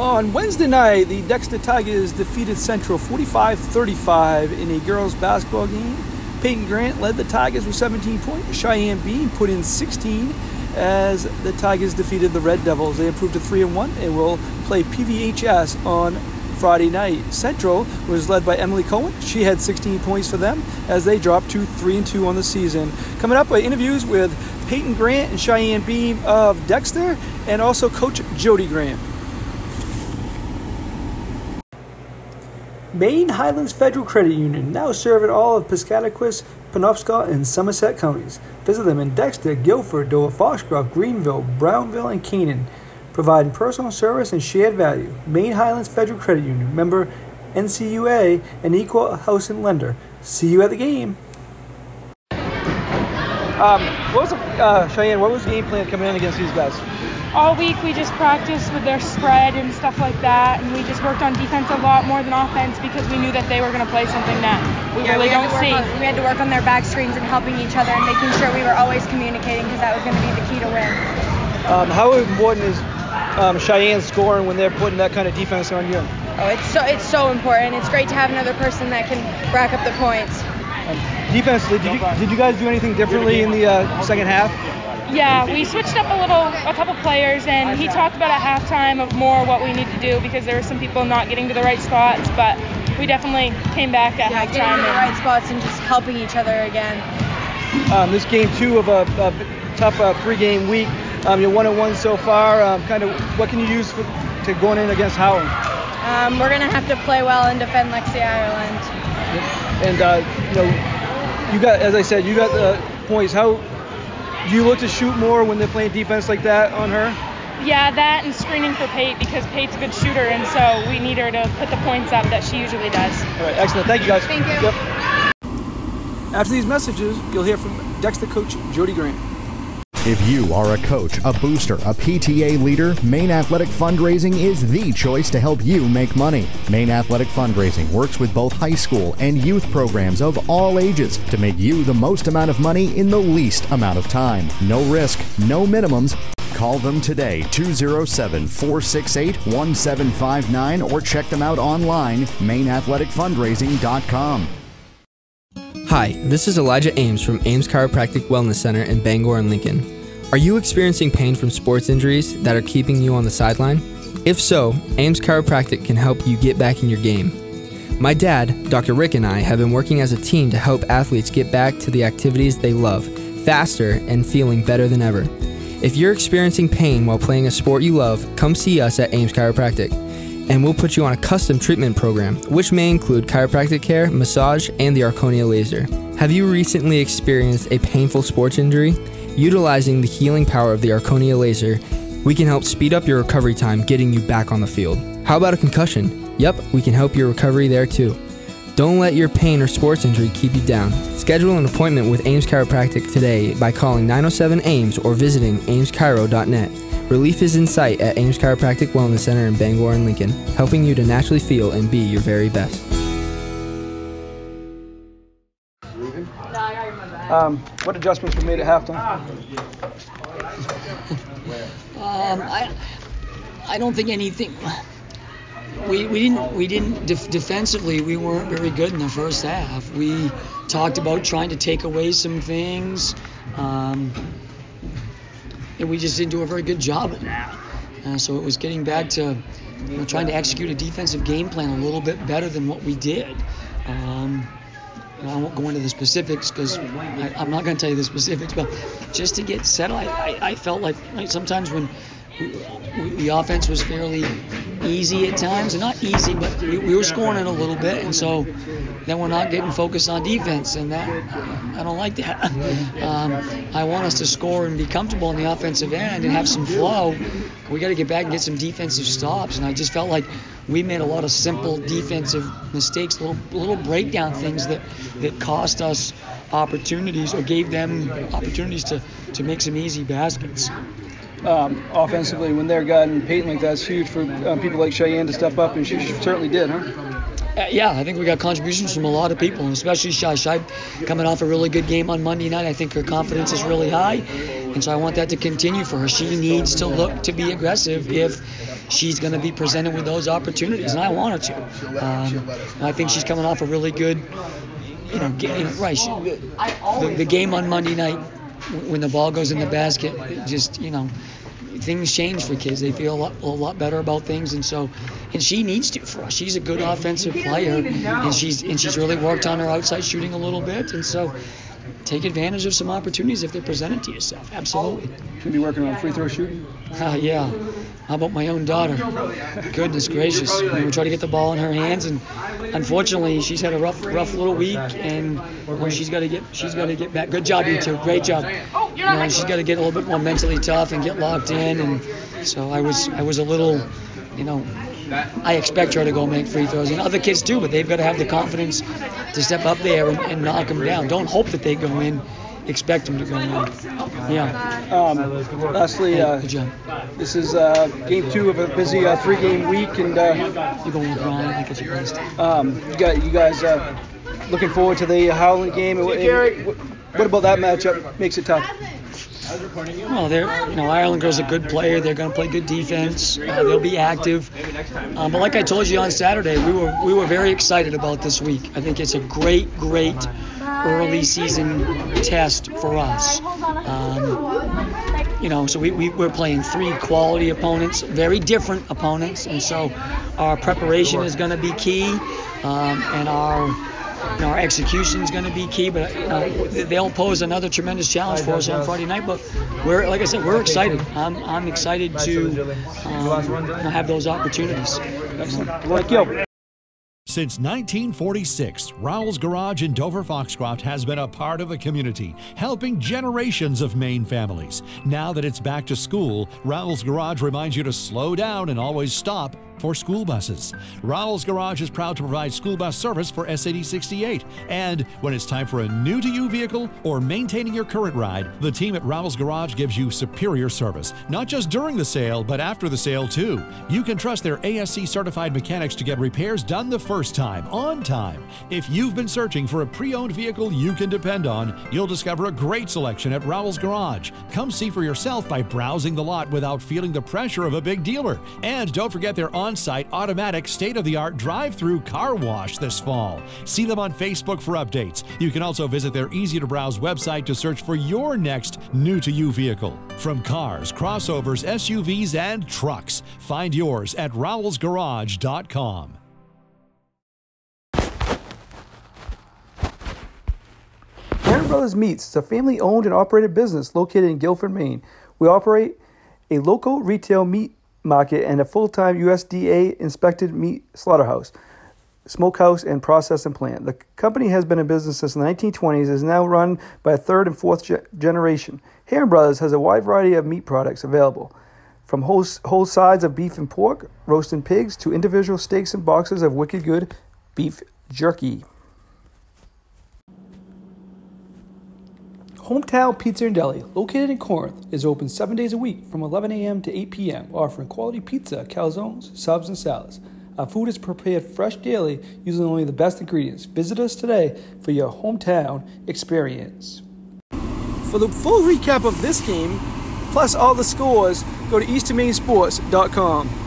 On Wednesday night, the Dexter Tigers defeated Central 45 35 in a girls' basketball game. Peyton Grant led the Tigers with 17 points. Cheyenne Bean put in 16 as the Tigers defeated the Red Devils. They improved to 3 and 1 and will play PVHS on Friday night. Central was led by Emily Cohen. She had 16 points for them as they dropped to 3 and 2 on the season. Coming up are interviews with Peyton Grant and Cheyenne Bean of Dexter and also Coach Jody Grant. Maine Highlands Federal Credit Union, now serving all of Piscataquis, Penobscot, and Somerset counties. Visit them in Dexter, Guilford, Dover, Foxcroft, Greenville, Brownville, and Canaan, providing personal service and shared value. Maine Highlands Federal Credit Union, member NCUA, and equal housing lender. See you at the game. Um, what was the, uh, Cheyenne? What was the game plan coming in against these guys? All week we just practiced with their spread and stuff like that, and we just worked on defense a lot more than offense because we knew that they were going to play something that we yeah, really we don't see. On, we had to work on their back screens and helping each other and making sure we were always communicating because that was going to be the key to win. Um, how important is um, Cheyenne scoring when they're putting that kind of defense on you? Oh, it's so it's so important. It's great to have another person that can rack up the points. Um, defensively, did you, did you guys do anything differently in the uh, second half? Yeah, we switched up a little, a couple players, and he talked about at halftime of more what we need to do because there were some people not getting to the right spots, but we definitely came back at yeah, halftime. getting to the right spots and just helping each other again. Um, this game two of a, a tough uh, three-game week. Um, you're one and one so far. Um, kind of, what can you use for, to going in against Howland? Um, we're gonna have to play well and defend Lexi Ireland. And uh, you know, you got, as I said, you got the points. How do you look to shoot more when they're playing defense like that on her? Yeah, that and screening for Pate because Pate's a good shooter, and so we need her to put the points up that she usually does. All right, excellent. Thank you, guys. Thank you. Yep. After these messages, you'll hear from Dexter coach Jody Grant. If you are a coach, a booster, a PTA leader, Maine Athletic Fundraising is the choice to help you make money. Maine Athletic Fundraising works with both high school and youth programs of all ages to make you the most amount of money in the least amount of time. No risk, no minimums. Call them today, 207 468 1759, or check them out online, MaineAthleticFundraising.com. Hi, this is Elijah Ames from Ames Chiropractic Wellness Center in Bangor and Lincoln. Are you experiencing pain from sports injuries that are keeping you on the sideline? If so, Ames Chiropractic can help you get back in your game. My dad, Dr. Rick, and I have been working as a team to help athletes get back to the activities they love faster and feeling better than ever. If you're experiencing pain while playing a sport you love, come see us at Ames Chiropractic and we'll put you on a custom treatment program, which may include chiropractic care, massage, and the Erchonia laser. Have you recently experienced a painful sports injury? Utilizing the healing power of the Erchonia laser, we can help speed up your recovery time getting you back on the field. How about a concussion? Yep, we can help your recovery there too. Don't let your pain or sports injury keep you down. Schedule an appointment with Ames Chiropractic today by calling 907 Ames or visiting ameschiro.net. Relief is in sight at Ames Chiropractic Wellness Center in Bangor and Lincoln, helping you to naturally feel and be your very best. Um, what adjustments were made at halftime? Um, I, I don't think anything. We, we didn't we didn't def- defensively we weren't very good in the first half. We talked about trying to take away some things. Um, and we just didn't do a very good job at that. Uh, so it was getting back to you know, trying to execute a defensive game plan a little bit better than what we did. Um, I won't go into the specifics because I'm not going to tell you the specifics, but just to get settled, I, I, I felt like right, sometimes when the offense was fairly easy at times, and not easy, but we, we, were scoring it a little bit, and so then we're not getting focused on defense, and that I don't like that. Um, I want us to score and be comfortable on the offensive end and have some flow. We got to get back and get some defensive stops, and I just felt like we made a lot of simple defensive mistakes, little little breakdown things that that cost us opportunities or gave them opportunities to to make some easy baskets um, offensively when they're guiding Peyton like that's huge for um, people like Cheyenne to step up, and she, certainly did, huh? Uh, yeah, I think we got contributions from a lot of people, especially Shy Shy coming off a really good game on Monday night. I think her confidence is really high, and so I want that to continue for her. She needs to look to be aggressive if she's going to be presented with those opportunities, and I want her to. Um, I think she's coming off a really good, you know, know right. She, the, the game on Monday night when the ball goes in the basket, it just you know, things change for kids. They feel a lot, a lot better about things, and so, and she needs to for us. She's a good offensive player, and she's and she's really worked on her outside shooting a little bit, and so take advantage of some opportunities if they're presented to yourself. Absolutely. Should be working on free throw shooting. Uh, yeah. How about my own daughter? Goodness gracious. We try to get the ball in her hands, and unfortunately, she's had a rough, rough little week, and she's got to get, she's got to get back. Good job, you two. Great job. You know, she's got to get a little bit more mentally tough and get locked in, and so I was, I was a little, you know, I expect her to go make free throws, and other kids too, but they've got to have the confidence to step up there and, and knock them down. Don't hope that they go in. Expect them to go in. Yeah. Um, lastly, uh, this is uh, game two of a busy uh, three-game week, and uh, you're going with Ron. I think it's your best. Um, you got you guys uh, looking forward to the Howland game. What, what about that matchup makes it tough? Well, they're you know Ireland girls a good player. They're going to play good defense. Uh, they'll be active. Um, but like I told you on Saturday, we were we were very excited about this week. I think it's a great great early season test for us. Um, you know, so we, we, we're playing three quality opponents, very different opponents, and so our preparation is going to be key, um, and our you know, our execution is going to be key, but you know, they'll pose another tremendous challenge for us on Friday night. But we're, like I said, we're excited. I'm, I'm excited to um, have those opportunities. Thank you. Since 1946, Rowell's Garage in Dover Foxcroft has been a part of the community, helping generations of Maine families. Now that it's back to school, Rowell's Garage reminds you to slow down and always stop for school buses. Rowell's Garage is proud to provide school bus service for SAD 68. And when it's time for a new to you vehicle or maintaining your current ride, the team at Rowell's Garage gives you superior service, not just during the sale, but after the sale too. You can trust their ASC certified mechanics to get repairs done the first time, on time. If you've been searching for a pre owned vehicle you can depend on, you'll discover a great selection at Rowell's Garage. Come see for yourself by browsing the lot without feeling the pressure of a big dealer. And don't forget their on site automatic state of the art drive through car wash this fall. See them on Facebook for updates. You can also visit their easy to browse website to search for your next new to you vehicle. From cars, crossovers, SUVs, and trucks, find yours at rowellsgarage.com. Herring Brothers Meats is a family owned and operated business located in Guilford, Maine. We operate a local retail meat market and a full time USDA inspected meat slaughterhouse, smokehouse, and processing plant. The company has been in business since the 1920s and is now run by a third and fourth ge- generation. Herring Brothers has a wide variety of meat products available. From whole, whole sides of beef and pork, roasting pigs, to individual steaks and boxes of wicked good beef jerky. Hometown Pizza and Deli, located in Corinth, is open seven days a week from 11 a.m. to 8 p.m., offering quality pizza, calzones, subs, and salads. Our food is prepared fresh daily using only the best ingredients. Visit us today for your hometown experience. For the full recap of this game, plus all the scores, go to easternmainsports.com.